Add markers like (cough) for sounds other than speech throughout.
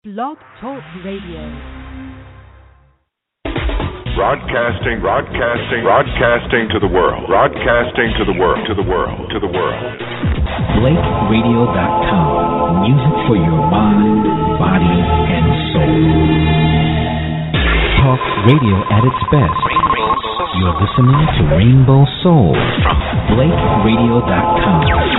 Blog Talk Radio. Broadcasting, broadcasting, broadcasting to the world. Broadcasting to the world, to the world, to the world. BlakeRadio.com. Music for your mind, body, and soul. Talk radio at its best. You're listening to Rainbow Soul from BlakeRadio.com.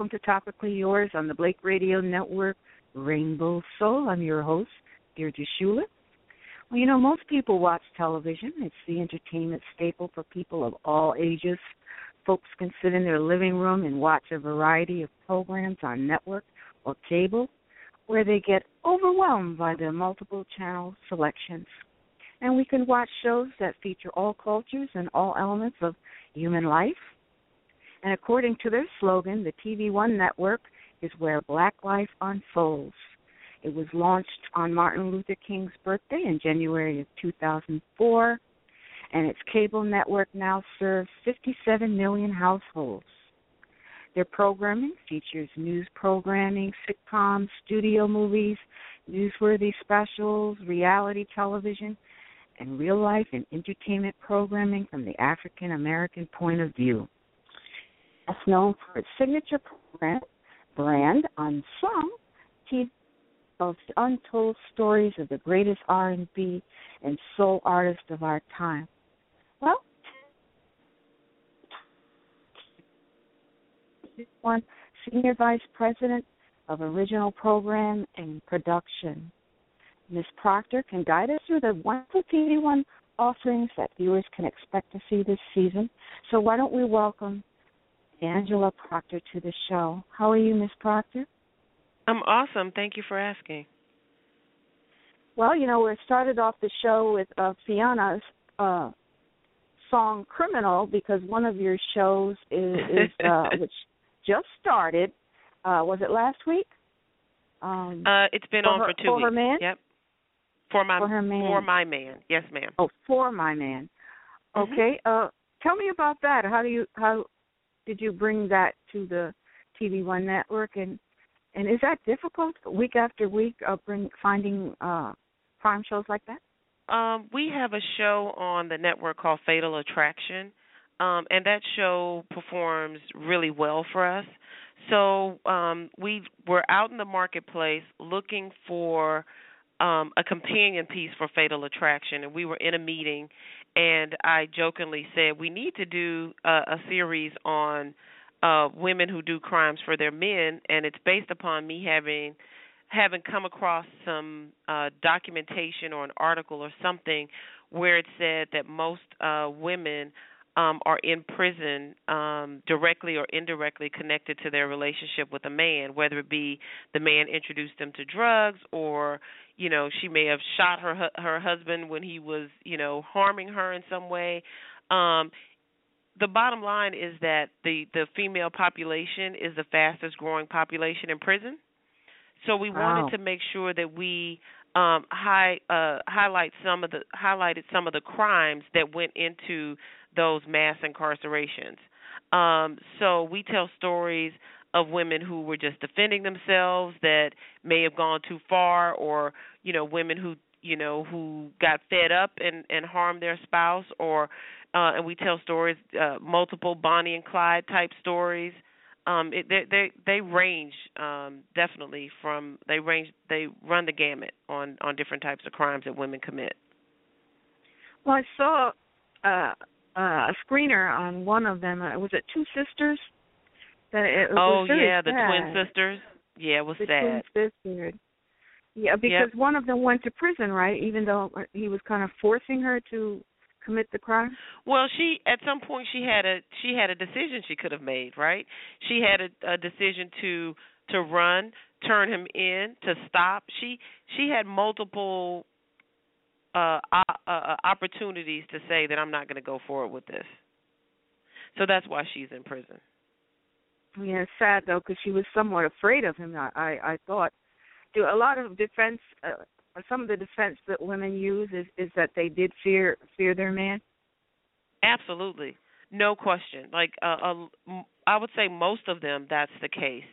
welcome to Topically Yours on the Blake Radio Network, Rainbow Soul. I'm your host, Deardra Shuler. Well, you know, most people watch television. It's the entertainment staple for people of all ages. Folks can sit in their living room and watch a variety of programs on network or cable where they get overwhelmed by the multiple channel selections. And we can watch shows that feature all cultures and all elements of human life and according to their slogan, the TV One network is where black life unfolds. It was launched on Martin Luther King's birthday in January of 2004, and its cable network now serves 57 million households. Their programming features news programming, sitcoms, studio movies, newsworthy specials, reality television, and real life and entertainment programming from the African American point of view best known for its signature brand, brand Unsung TV of untold stories of the greatest R&B and soul artists of our time. Well, one senior vice president of original program and production. Ms. Proctor can guide us through the wonderful TV One offerings that viewers can expect to see this season. So why don't we welcome D'Angela Proctor to the show. How are you, Miss Proctor? I'm awesome. Thank you for asking. Well, you know, we started off the show with uh, Fiona's uh, song "Criminal" because one of your shows is, is (laughs) uh, which just started. Uh, was it last week? Um, uh, it's been on her, for two for weeks. Her man? Yep. For my for her man. For my man. Yes, ma'am. Oh, for my man. Mm-hmm. Okay. Uh, tell me about that. How do you how did you bring that to the TV One network and and is that difficult week after week of bring finding uh crime shows like that? Um, we have a show on the network called Fatal Attraction, um, and that show performs really well for us. So um, we were out in the marketplace looking for um, a companion piece for Fatal Attraction, and we were in a meeting, and I jokingly said we need to do a, a series on uh, women who do crimes for their men, and it's based upon me having having come across some uh, documentation or an article or something where it said that most uh, women um, are in prison um, directly or indirectly connected to their relationship with a man, whether it be the man introduced them to drugs or you know she may have shot her her husband when he was you know harming her in some way. Um, the bottom line is that the the female population is the fastest growing population in prison. So we wow. wanted to make sure that we um, high, uh, highlight some of the highlighted some of the crimes that went into those mass incarcerations. Um, so we tell stories of women who were just defending themselves that may have gone too far, or you know women who you know who got fed up and and harmed their spouse, or uh, and we tell stories, uh, multiple Bonnie and Clyde type stories. Um, it, they they they range um, definitely from they range they run the gamut on on different types of crimes that women commit. Well, I saw uh, uh, a screener on one of them. Uh, was it Two Sisters? That it, it oh really yeah, the twin sisters. Yeah, it was the sad. twin sisters. Yeah, because Yep. one of them went to prison, right? Even though he was kind of forcing her to commit the crime. Well, she at some point she had a she had a decision she could have made, right? She had a, a decision to to run, turn him in, to stop. She she had multiple uh, uh, uh opportunities to say that I'm not going to go forward with this. So that's why she's in prison. Yeah, it's sad though because she was somewhat afraid of him. I I, I thought. Do a lot of defense, uh, some of the defense that women use is is that they did fear fear their man. Absolutely, no question. Like uh, uh, m- I would say most of them, that's the case.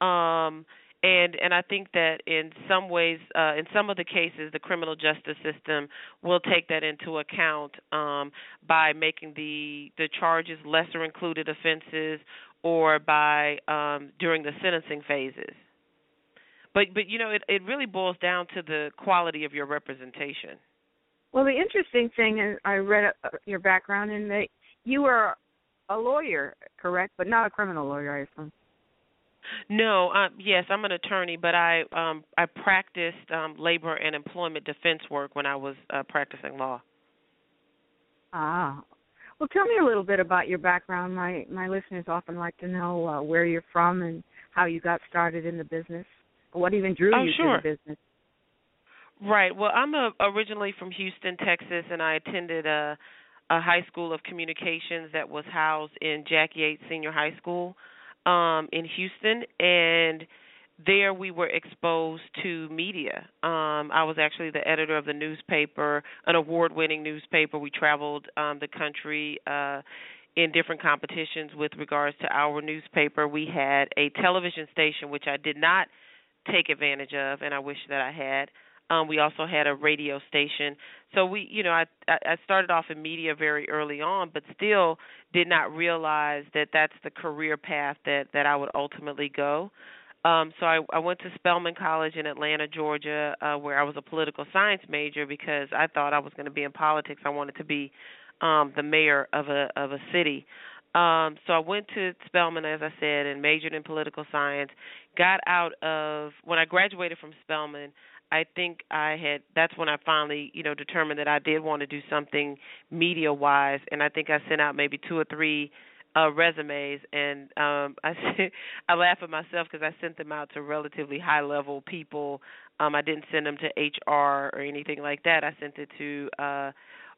Um, and and I think that in some ways, uh, in some of the cases, the criminal justice system will take that into account um, by making the the charges lesser included offenses, or by um, during the sentencing phases. But but you know, it it really boils down to the quality of your representation. Well, the interesting thing is I read uh, your background and that you were a lawyer, correct, but not a criminal lawyer, I assume. No, um, yes, I'm an attorney, but I um I practiced um labor and employment defense work when I was uh, practicing law. Ah. Well, tell me a little bit about your background. My my listeners often like to know uh, where you're from and how you got started in the business. What even drew Oh, you sure. to the business? Right. Well, I'm a, originally from Houston, Texas, and I attended a a high school of communications that was housed in Jack Yates Senior High School um in Houston and there we were exposed to media. Um I was actually the editor of the newspaper, an award-winning newspaper. We traveled um the country uh in different competitions with regards to our newspaper. We had a television station which I did not take advantage of and I wish that I had. Um, we also had a radio station. So we, you know, I I started off in media very early on, but still did not realize that that's the career path that that I would ultimately go. Um, so I, I went to Spelman College in Atlanta, Georgia, uh, where I was a political science major because I thought I was going to be in politics. I wanted to be um, the mayor of a of a city. Um, so I went to Spelman, as I said, and majored in political science. Got out of when I graduated from Spelman. I think I had that's when I finally, you know, determined that I did want to do something media wise and I think I sent out maybe two or three uh resumes and um (laughs) I I laugh at myself because I sent them out to relatively high level people. Um I didn't send them to HR or anything like that. I sent it to uh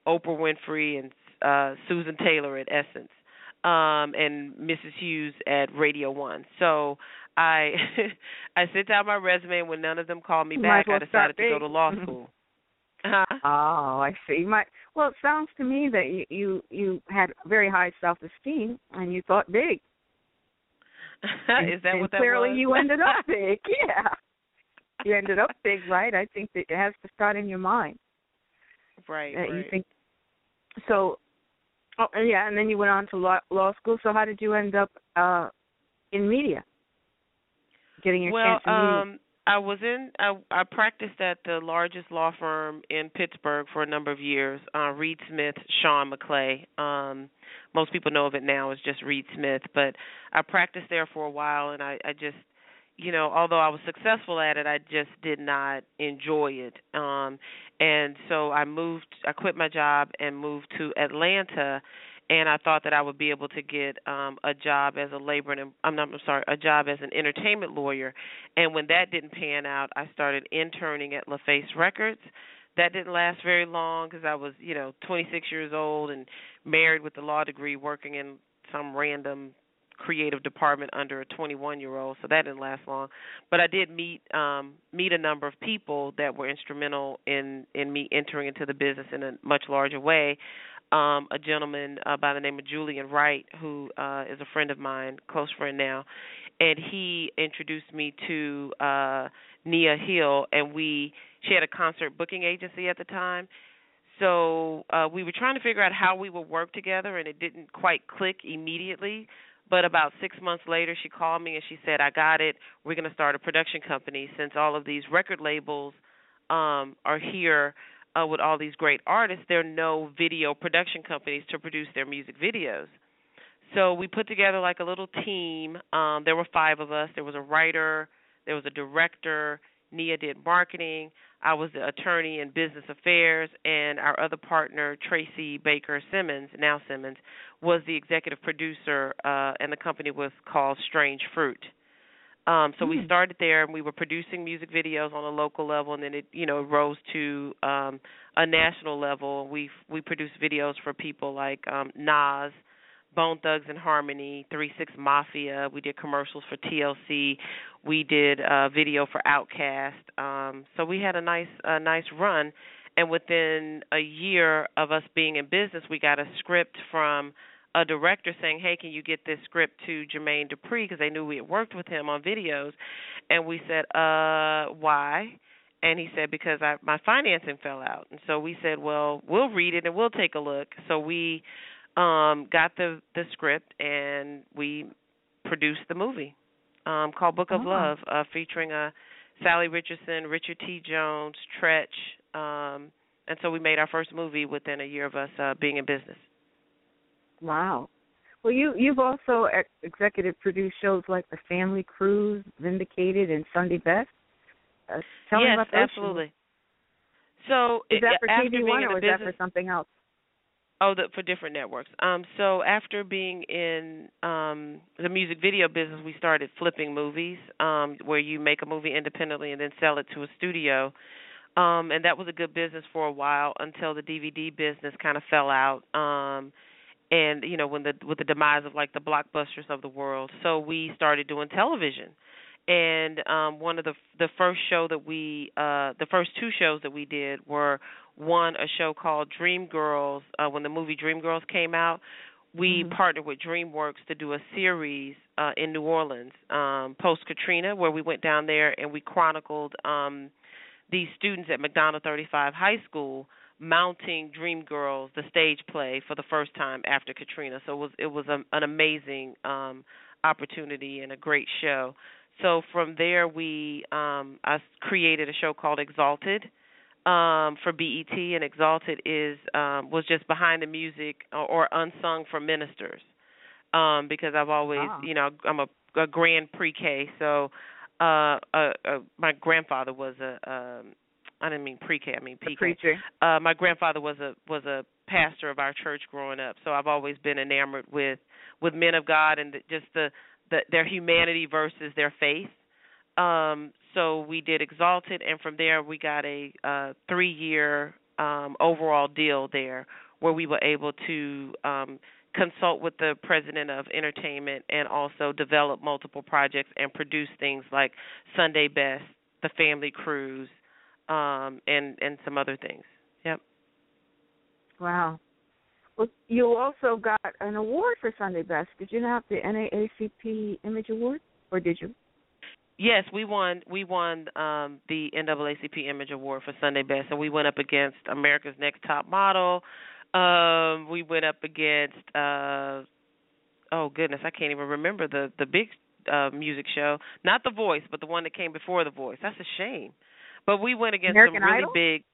Oprah Winfrey and uh Susan Taylor at Essence um and Mrs. Hughes at Radio 1. So I (laughs) I sent out my resume and when none of them called me back. might I decided to go to law school. Huh? (laughs) Oh, I see. My well, it sounds to me that you you, you had very high self esteem and you thought big. (laughs) Is that and what that clearly was? you ended up big. Yeah. You ended up big, right? I think that it has to start in your mind. right, that right. you think so oh yeah and then you went on to law, law school so how did you end up uh in media getting your well, chance in media um, I was in. I, I practiced at the largest law firm in Pittsburgh for a number of years. Uh, Reed Smith, Sean McClay. Um, most people know of it now as just Reed Smith, but I practiced there for a while, and I, I just, you know, although I was successful at it, I just did not enjoy it. Um, and so I moved. I quit my job and moved to Atlanta and I thought that I would be able to get um a job as a labor and I'm not I'm sorry, a job as an entertainment lawyer. And when that didn't pan out, I started interning at LaFace Records. That didn't last very long because I was, you know, 26 years old and married with a law degree working in some random creative department under a 21 year old so that didn't last long but i did meet um meet a number of people that were instrumental in in me entering into the business in a much larger way um a gentleman uh, by the name of Julian Wright who uh is a friend of mine, close friend now, and he introduced me to uh Nia Hill and we she had a concert booking agency at the time. So uh we were trying to figure out how we would work together and it didn't quite click immediately. But about six months later, she called me and she said, "I got it. We're going to start a production company since all of these record labels um, are here uh, with all these great artists. There are no video production companies to produce their music videos. So we put together like a little team. Um, there were five of us. There was a writer, there was a director. Nia did marketing. I was the attorney in business affairs, and our other partner, Tracy Baker Simmons, now Simmons, was the executive producer, uh, and the company was called Strange Fruit. Um, so we Hmm. started there, and we were producing music videos on a local level, and then it, you know, rose to um, a national level. We we produced videos for people like um, Nas, Bone Thugs-n-Harmony, Three Six Mafia. We did commercials for TLC. We did a video for Outkast. Um, so we had a nice a nice run, and within a year of us being in business, we got a script from a director saying, "Hey, can you get this script to Jermaine Dupri?" Because they knew we had worked with him on videos, and we said, "Uh, why?" And he said, "Because I my financing fell out." And so we said, "Well, we'll read it and we'll take a look." So we um got the the script and we produced the movie um called Book of Oh. Love, uh featuring uh Salli Richardson, Richard T. Jones, Treach, um and so we made our first movie within a year of us uh being in business. Wow well you you've also ex- executive produced shows like the Family Crews vindicated and sunday best uh, tell me yes, about those shows. absolutely. So is that for after tv one or the is that for something else Oh, the, for different networks. Um, so after being in um, the music video business, we started flipping movies, um, where you make a movie independently and then sell it to a studio. Um, and that was a good business for a while until the DVD business kind of fell out. Um, and you know when the with the demise of like the blockbusters of the world, so we started doing television. And um, one of the the first show that we uh, the first two shows that we did were one a show called Dream Girls. Uh, when the movie Dream Girls came out, we Mhm. partnered with DreamWorks to do a series uh, in New Orleans um, post Katrina, where we went down there and we chronicled um, these students at McDonogh 35 High School mounting Dream Girls, the stage play, for the first time after Katrina. So it was it was a, an amazing um, opportunity and a great show. So from there, we um, I created a show called Exalted um, for BET, and Exalted is um, was just behind the music or, or unsung for ministers, um, because I've always, Wow. you know, I'm a, a grand pre-K, so uh, uh, uh, my grandfather was a, um, I didn't mean pre-K, I mean PK preacher. Uh my grandfather was a was a pastor of our church growing up so i've always been enamored with with men of god and the, just the, the their humanity versus their faith. Um so we did exalted and from there we got a uh 3 year um overall deal there where we were able to um consult with the president of entertainment and also develop multiple projects and produce things like Sunday Best, the Family Crews, um and and some other things. Yep. Wow. Well, you also got an award for Sunday Best. Did you not the NAACP Image Award, or did you? Yes, we won. We won um, the NAACP Image Award for Sunday Best, and we went up against America's Next Top Model. Um, we went up against. Uh, oh goodness, I can't even remember the the big uh, music show. Not The Voice, but the one that came before The Voice. That's a shame. But we went against American some really Idol? big.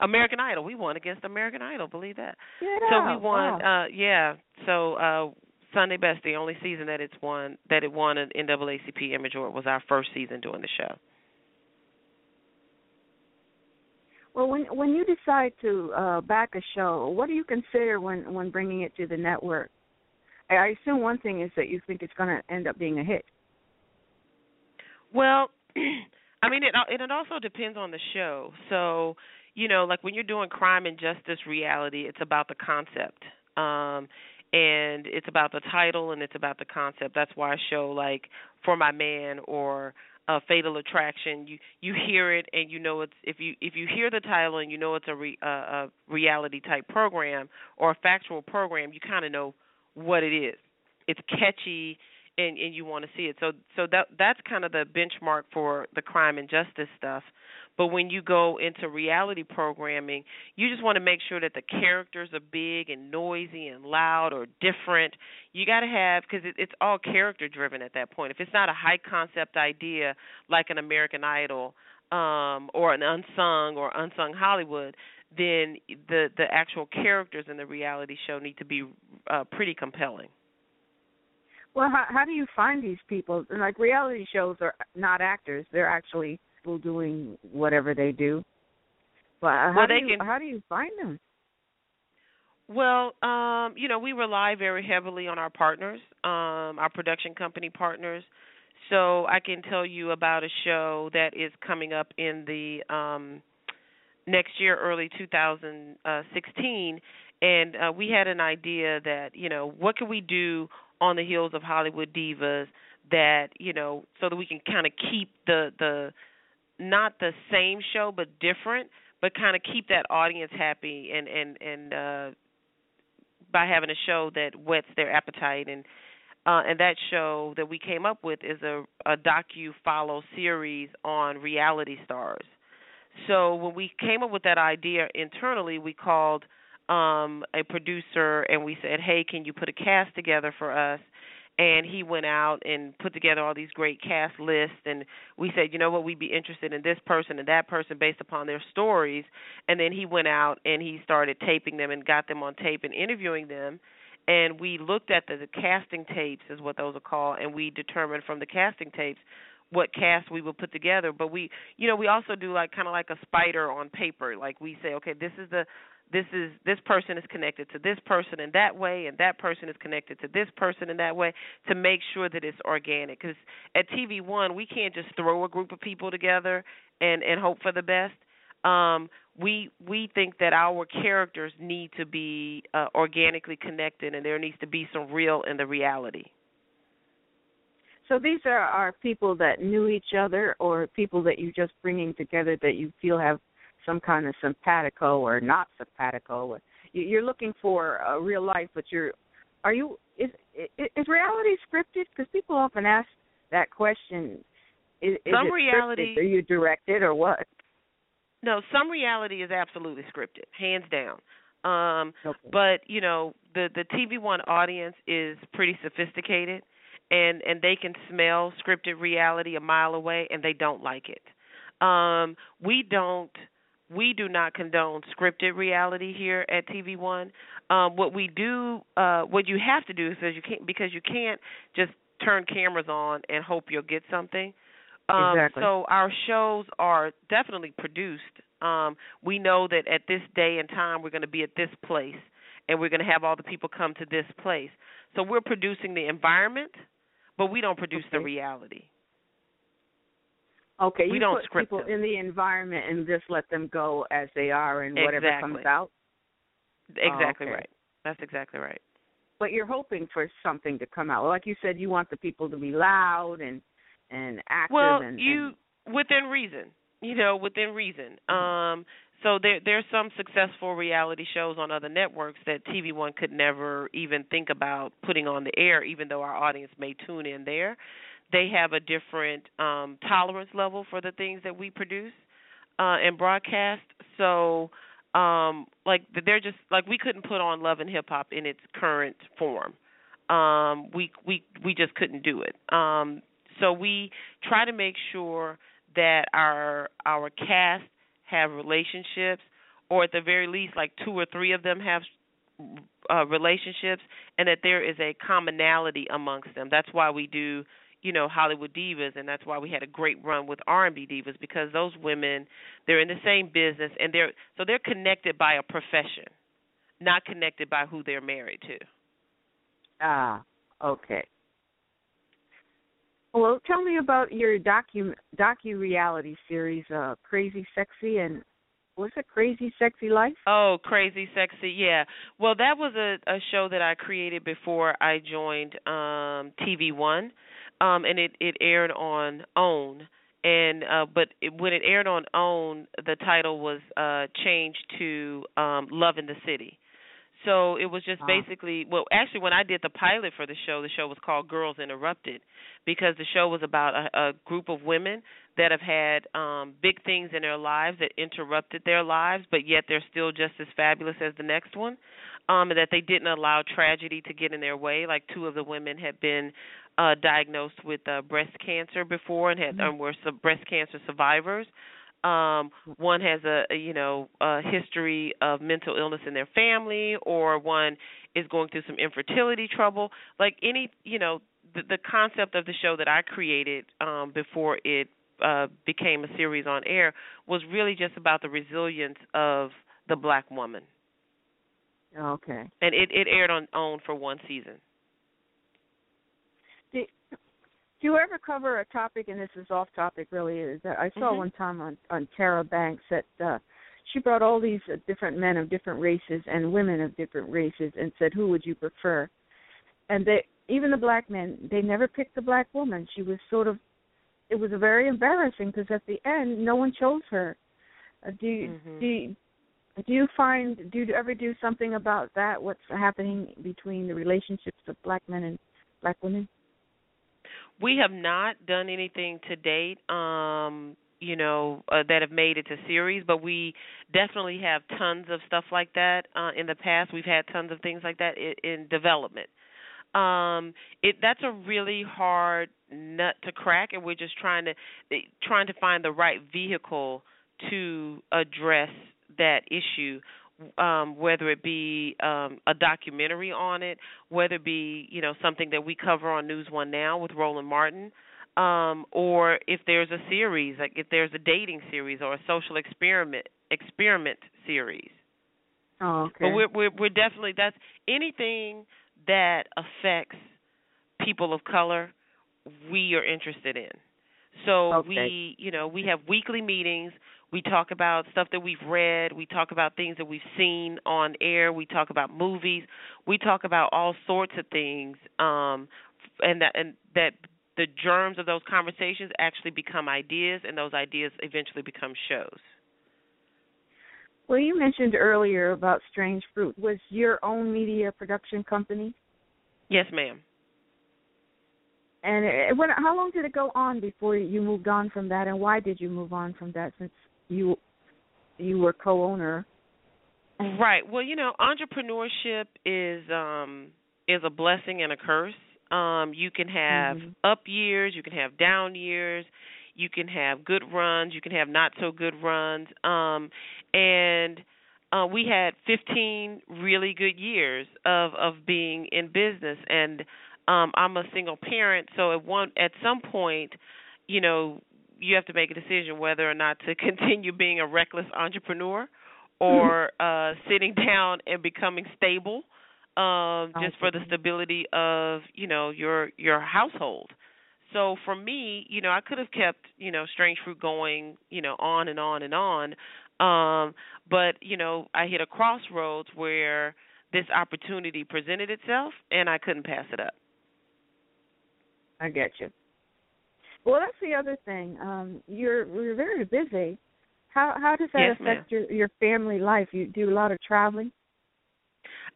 American Idol. We won against American Idol. Believe that. Get So we won. Wow. Uh, yeah. So uh, Sunday Best, the only season that it's won that it won an NAACP Image Award was our first season doing the show. Well, when when you decide to uh, back a show, what do you consider when when bringing it to the network? I, I assume one thing is that you think it's going to end up being a hit. Well, (clears throat) I mean, it it also depends on the show. So, you know, like when you're doing crime and justice reality, it's about the concept, um, and it's about the title and it's about the concept. That's why a show like For My Man or uh, Fatal Attraction, you you hear it and you know it's if you if you hear the title and you know it's a re, uh, a reality type program or a factual program, you kind of know what it is. It's catchy and and you want to see it. So so that that's kind of the benchmark for the crime and justice stuff. But when you go into reality programming, you just want to make sure that the characters are big and noisy and loud or different. You got to have because it, it's all character driven at that point. If it's not a high concept idea like an American Idol um or an unsung or unsung Hollywood, then the the actual characters in the reality show need to be uh pretty compelling. Well, how how do you find these people? And like reality shows are not actors; they're actually people doing whatever they do. But how Well, do they you can- how do you find them? Well, um, you know, we rely very heavily on our partners, um, our production company partners. So I can tell you about a show that is coming up in the um next year, early 2016, and uh, we had an idea that you know what can we do on the heels of Hollywood divas that you know so that we can kind of keep the the not the same show but different, but kind of keep that audience happy and and and uh by having a show that whets their appetite and uh and that show that we came up with is a a docu follow series on reality stars. So when we came up with that idea internally, we called um a producer and we said, "Hey, can you put a cast together for us?" And he went out and put together all these great cast lists and we said, "You know what? We'd be interested in this person and that person based upon their stories." And then he went out and he started taping them and got them on tape and interviewing them. And we looked at the, the casting tapes, is what those are called, and we determined from the casting tapes what cast we would put together. But we, you know, we also do like kind of like a spider on paper. Like we say, okay, this is the this is this person is connected to this person in that way and that person is connected to this person in that way to make sure that it's organic. Because at tv one we can't just throw a group of people together and and hope for the best. Um we we think that our characters need to be uh, organically connected and there needs to be some real in the reality. So these are are people that knew each other, or people that you're just bringing together that you feel have some kind of simpatico or not simpatico. Or you're looking for a real life, but you're are you is is, reality scripted? Because people often ask that question. Is, is Some it reality- scripted? Are you directed or what? no some reality is absolutely scripted hands down um Okay. but you know the the TV one audience is pretty sophisticated and and they can smell scripted reality a mile away and they don't like it um we don't we do not condone scripted reality here at TV One. Um, what we do, uh, what you have to do is because you can't because you can't just turn cameras on and hope you'll get something. Um, Exactly. So our shows are definitely produced. Um, we know that at this day and time we're going to be at this place, and we're going to have all the people come to this place. So we're producing the environment, but we don't produce the reality. Okay, We you don't put script people them. in the environment and just let them go as they are, and whatever Exactly. comes out. Exactly okay. right. That's exactly right. but you're hoping for something to come out. Like you said, you want the people to be loud and and active Well, and you within reason, you know, within reason. Mm-hmm. Um, So there there's some successful reality shows on other networks that TV One could never even think about putting on the air, even though our audience may tune in there. They have a different um, tolerance level for the things that we produce uh, and broadcast. So um, like they're just like we couldn't put on Love and Hip Hop in its current form. Um, we we we just couldn't do it. Um, so we try to make sure that our our cast have relationships, or at the very least, like two or three of them have uh, relationships, and that there is a commonality amongst them. That's why we do, you know, Hollywood divas, and that's why we had a great run with R&B divas because those women, they're in the same business, and they're so they're connected by a profession, not connected by who they're married to. Ah, okay. Well, tell me about your docu docu reality series, uh, Crazy Sexy, and was it Crazy Sexy Life? Oh, Crazy Sexy, yeah. Well, that was a, a show that I created before I joined um TV One, um, and it it aired on OWN. And uh, but it, when it aired on OWN, the title was uh, changed to um, Love in the City so it was just basically well actually when I did the pilot for the show, the show was called Girls Interrupted because the show was about a, a group of women that have had um big things in their lives that interrupted their lives, but yet they're still just as fabulous as the next one. Um and that they didn't allow tragedy to get in their way. Like two of the women had been uh diagnosed with uh breast cancer before and had mm-hmm. um, were some breast cancer survivors um one has a, a you know a history of mental illness in their family or one is going through some infertility trouble like any you know the, the concept of the show that I created um before it uh became a series on air was really just about the resilience of the black woman. Okay. And it it aired on OWN for one season do you ever cover a topic and this is off topic really is i saw mm-hmm. one time on on Tyra Banks that uh she brought all these uh, different men of different races and women of different races and said who would you prefer? And they even the black men they never picked the black woman. She was sort of it was very embarrassing because at the end no one chose her. Uh, do you, mm-hmm. do you, do you find do you ever do something about that? What's happening between the relationships of black men and black women we have not done anything to date, um, you know, uh, that have made it to series, but we definitely have tons of stuff like that uh, in the past. We've had tons of things like that in, in development. Um, it that's a really hard nut to crack, and we're just trying to trying to find the right vehicle to address that issue um, whether it be um, a documentary on it, whether it be you know something that we cover on News One now with Roland Martin, um, or if there's a series, like if there's a dating series or a social experiment experiment series. Oh, okay. But we're we're, we're definitely that's anything that affects people of color, we are interested in. So okay. we, you know, we have weekly meetings we talk about stuff that we've read. We talk about things that we've seen on air. We talk about movies. We talk about all sorts of things, um, and that and that the germs of those conversations actually become ideas, and those ideas eventually become shows. Well, you mentioned earlier about Strange Fruit. Was your own media production company? Yes, ma'am. And it, when, how long did it go on before you moved on from that, and why did you move on from that? Since you you were co-owner. Right. Well, you know, entrepreneurship is um is a blessing and a curse. Um you can have mm-hmm. up years, you can have down years, you can have good runs, you can have not so good runs. Um and uh we had 15 really good years of of being in business and um I'm a single parent, so at one at some point, you know, you have to make a decision whether or not to (laughs) continue being a reckless entrepreneur or uh sitting down and becoming stable um just for the stability of you know your your household. So for me you know i could have kept you know strange fruit going you know on and on and on um but you know i hit a crossroads where this opportunity presented itself and i couldn't pass it up. I get you well, that's the other thing. Um, you're you're very busy. How how does that Yes, affect your your family life? You do a lot of traveling.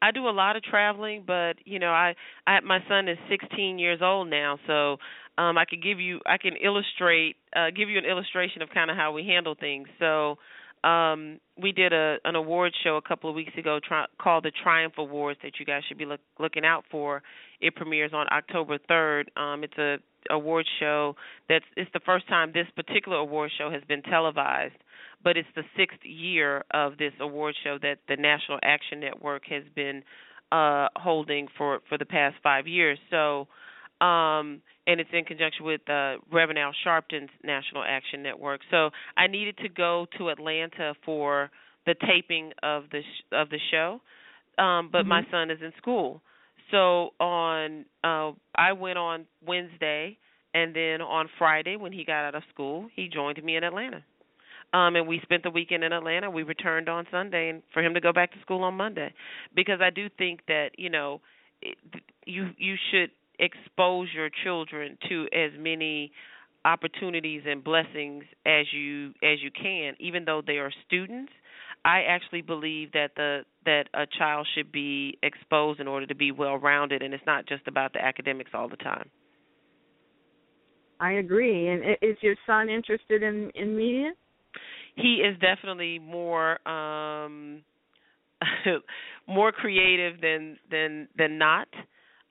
I do a lot of traveling, but you know, I I my son is 16 years old now, so um I could give you I can illustrate uh give you an illustration of kind of how we handle things. So, um we did a an award show a couple of weeks ago tri- called the Triumph Awards that you guys should be look, looking out for. It premieres on October 3rd. Um it's a award show that's it's the first time this particular award show has been televised but it's the sixth year of this award show that the National Action Network has been uh holding for for the past five years. So um and it's in conjunction with uh Reverend Al Sharpton's National Action Network. So I needed to go to Atlanta for the taping of the sh- of the show. Um but my son is in school. So on uh I went on Wednesday and then on Friday when he got out of school, he joined me in Atlanta um and we spent the weekend in Atlanta. We returned on Sunday and for him to go back to school on Monday because I do think that, you know, it, you you should expose your children to as many opportunities and blessings as you as you can even though they are students. I actually believe that the that a child should be exposed in order to be well-rounded and it's not just about the academics all the time. I agree. And is your son interested in in media? he is definitely more um (laughs) more creative than than than not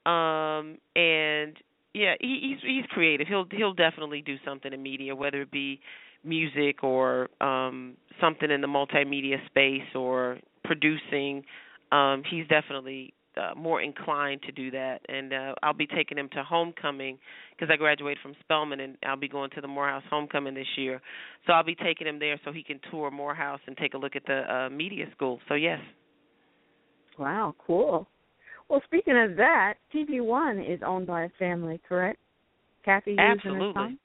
um and yeah he, he's he's creative he'll he'll definitely do something in media whether it be music or um something in the multimedia space or producing um he's definitely uh, more inclined to do that and uh I'll be taking him to homecoming because I graduated from Spelman and I'll be going to the Morehouse homecoming this year. So I'll be taking him there so he can tour Morehouse and take a look at the uh media school. So yes. Wow, cool. Well, speaking of that, TV One is owned by a family, correct? Cathy Hughes Absolutely.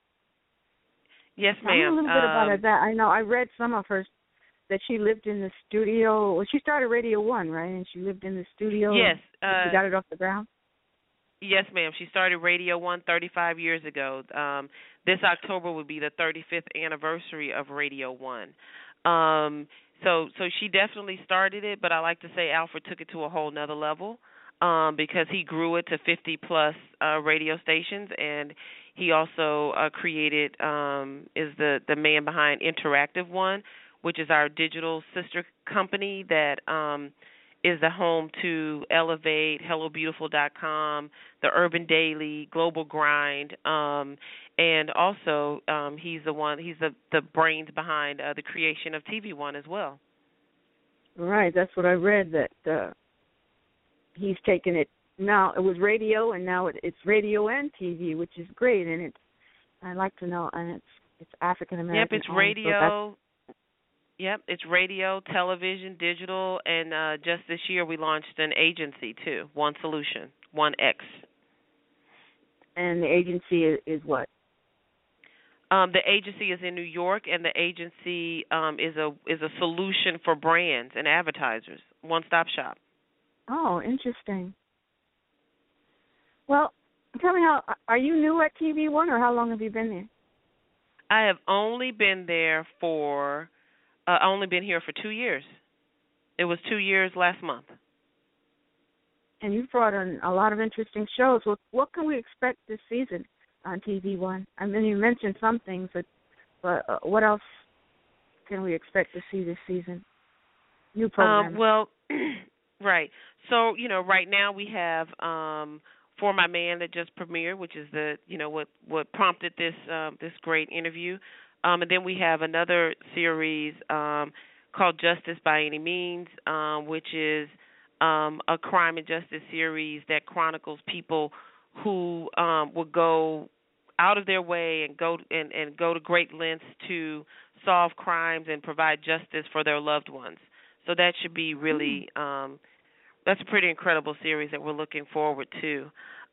Yes, Tell me ma'am. a little bit about Um, that. I know I read some of her that she lived in the studio. Well, she started Radio One, right? And she lived in the studio. Yes, uh she got it off the ground. Yes, ma'am. She started Radio One 35 years ago. Um, this October would be the 35th anniversary of Radio One. Um, so, so she definitely started it, but I like to say Alfred took it to a whole nother level um, because he grew it to 50 plus uh, radio stations, and he also uh, created um, is the the man behind Interactive One, which is our digital sister company that. Um, is the home to Elevate, HelloBeautiful.com, the Urban Daily, Global Grind, um, and also um, he's the one he's the the brains behind uh, the creation of TV One as well. Right, that's what I read. That uh he's taken it now. It was radio, and now it, it's radio and TV, which is great. And it's I like to know, and it's it's African American. Yep, it's owned, so radio. Yep, it's radio, television, digital, and uh, just this year we launched an agency too, One Solution, One X. and the agency is, is what? Um, the agency is in New York, and the agency um, is a is a solution for brands and advertisers, one stop shop. Oh, interesting. Well, tell me how are you new at TV One, or how long have you been there? I have only been there for uh only been here for 2 years. It was 2 years last month. And you've brought in a lot of interesting shows. What what can we expect this season on TV One? I mean, you mentioned some things, but but uh, what else can we expect to see this season? New programs. Um well, (clears throat) right. So, you know, right now we have um for my man that just premiered, which is the, you know, what what prompted this um this great interview. Um and then we have another series um called Justice by Any Means, um which is um a crime and justice series that chronicles people who um would go out of their way and go and and go to great lengths to solve crimes and provide justice for their loved ones. So that should be really um that's a pretty incredible series that we're looking forward to.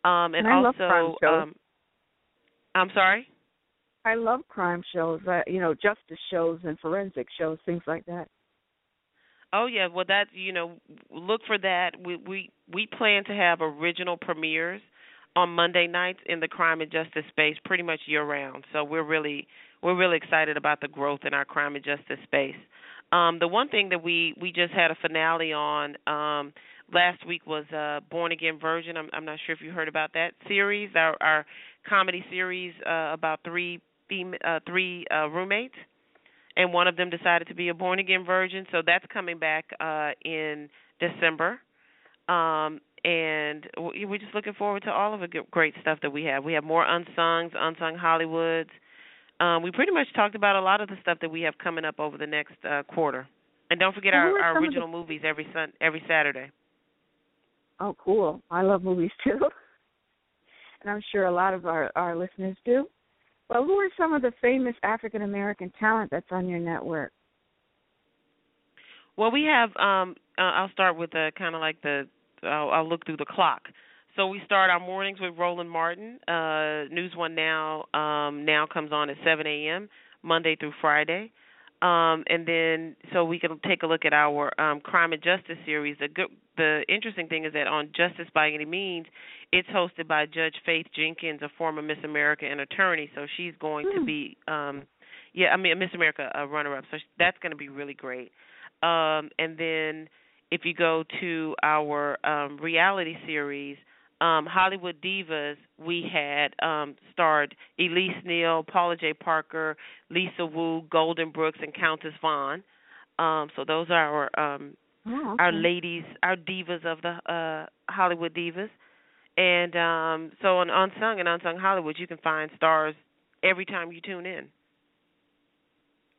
Um and, And also um I'm sorry? I love crime shows, uh, you know, justice shows and forensic shows, things like that. Oh yeah, well that you know, look for that. We we we plan to have original premieres on Monday nights in the crime and justice space pretty much year round. So we're really we're really excited about the growth in our crime and justice space. Um, the one thing that we we just had a finale on um, last week was uh, Born Again Virgin. I'm, I'm not sure if you heard about that series, our, our comedy series uh, about three fem- uh, three uh, roommates, and one of them decided to be a born again virgin. So that's coming back uh, in December. Um, and we're just looking forward to all of the great stuff that we have. We have more unsungs, unsung Hollywoods. Um, we pretty much talked about a lot of the stuff that we have coming up over the next uh, quarter. And don't forget our, our original the... movies every sun every Saturday. Oh, cool! I love movies too, (laughs) and I'm sure a lot of our our listeners do. Well, who are some of the famous African American talent that's on your network? Well, we have. um uh, I'll start with the kind of like the. I'll, I'll look through the clock. So we start our mornings with Roland Martin. Uh, News One Now um, now comes on at 7 a.m. Monday through Friday. Um, and then so we can take a look at our um, crime and justice series. The good, the interesting thing is that on Justice by Any Means, it's hosted by Judge Faith Jenkins, a former Miss America and attorney. So she's going to hmm. be, um, yeah, I mean Miss America a runner-up. So that's going to be really great. Um, and then if you go to our um, reality series, um, Hollywood Divas, we had um, starred Elise Neal, Paula Jai Parker, Lisa Wu, Golden Brooks, and Countess Vaughn. Um, so those are our um, oh, okay. our ladies, our divas of the uh, Hollywood Divas. And um, so on Unsung and Unsung Hollywood, you can find stars every time you tune in.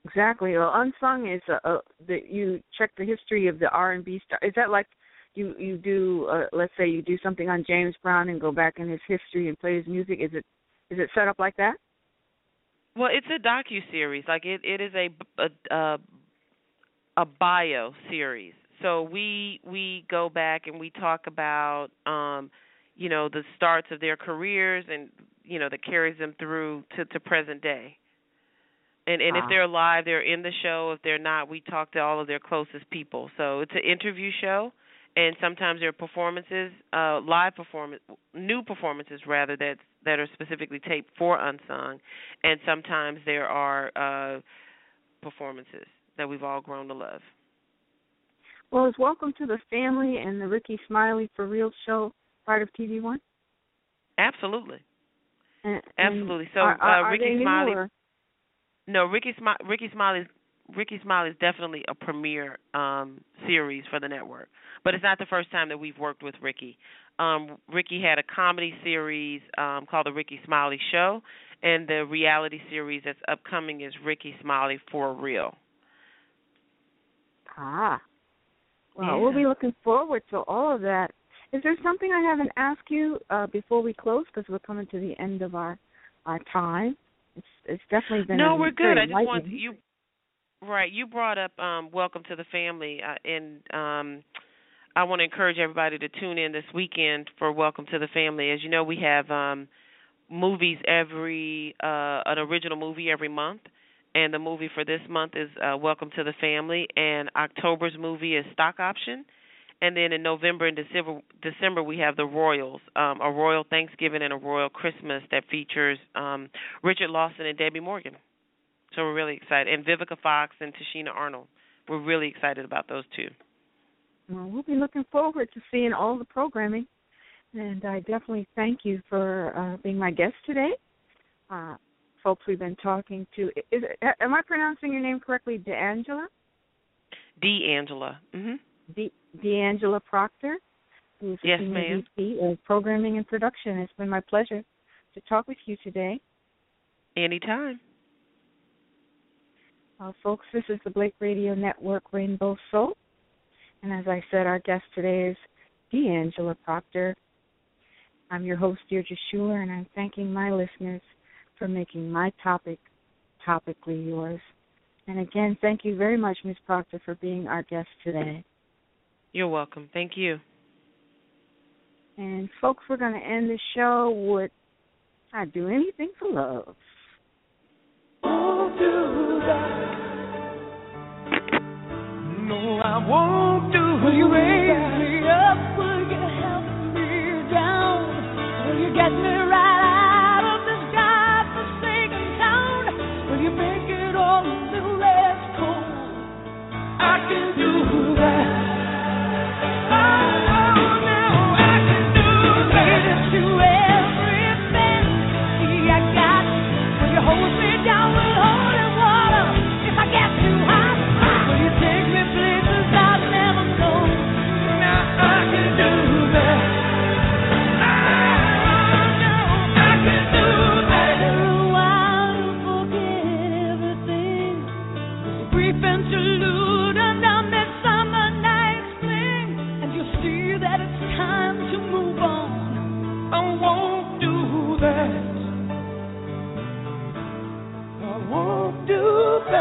Exactly. Well, Unsung is a, a, the, you check the history of the R and B star. Is that like you you do uh, let's say you do something on James Brown and go back in his history and play his music is it is it set up like that? Well it's a docu series like it it is a a a, a bio series. So we we go back and we talk about um you know the starts of their careers and you know that carries them through to to present day. And and if they're alive they're in the show. If they're not we talk to all of their closest people. So it's an interview show and sometimes there are performances, uh, live performance, new performances rather that that are specifically taped for Unsung, and sometimes there are uh, performances that we've all grown to love. Well, is Welcome to the Family and the Rickey Smiley for Real show part of TV One? Absolutely. And, Absolutely. So are, are, uh, Rickey Smiley. Or? No, Rickey Smiley. Rickey Smiley's Rickey Smiley is definitely a premiere um, series for the network, but it's not the first time that we've worked with Rickey. Um, Rickey had a comedy series um, called the Rickey Smiley Show, and the reality series that's upcoming is Rickey Smiley for Real. Ah, well, yeah. we'll be looking forward to all of that. Is there something I haven't asked you uh, before we close? Because we're coming to the end of our our time. It's it's definitely been no, we're good. I just want you Right. You brought up um, Welcome to the Family, uh, and um, I want to encourage everybody to tune in this weekend for Welcome to the Family. As you know, we have um, movies every uh, an original movie every month, and the movie for this month is uh, Welcome to the Family, and October's movie is Stock Option. And then in November and December, December we have the Royals, um, a Royal Thanksgiving and a Royal Christmas that features um, Richard Lawson and Debbie Morgan. So we're really excited. And Vivica Fox and Tichina Arnold. We're really excited about those two. Well, we'll be looking forward to seeing all the programming. And I definitely thank you for uh, being my guest today. Uh, folks we've been talking to. Is it, am I pronouncing your name correctly, D'Angela? D'Angela. Mhm. De D'Angela Proctor, who's yes, senior VP of Programming and Production. It's been my pleasure to talk with you today. Anytime. Uh, folks, this is the Blake Radio Network Rainbow Soul. And as I said, our guest today is D'Angela Proctor. I'm your host, Deardra Shuler, and I'm thanking my listeners for making my topic topically yours. And again, thank you very much, Ms. Proctor, for being our guest today. You're welcome. Thank you. And folks, we're going to end the show with I'd do anything for love. No, I won't do Will you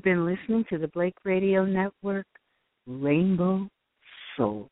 You've been listening to the Blake Radio Network, Rainbow Soul.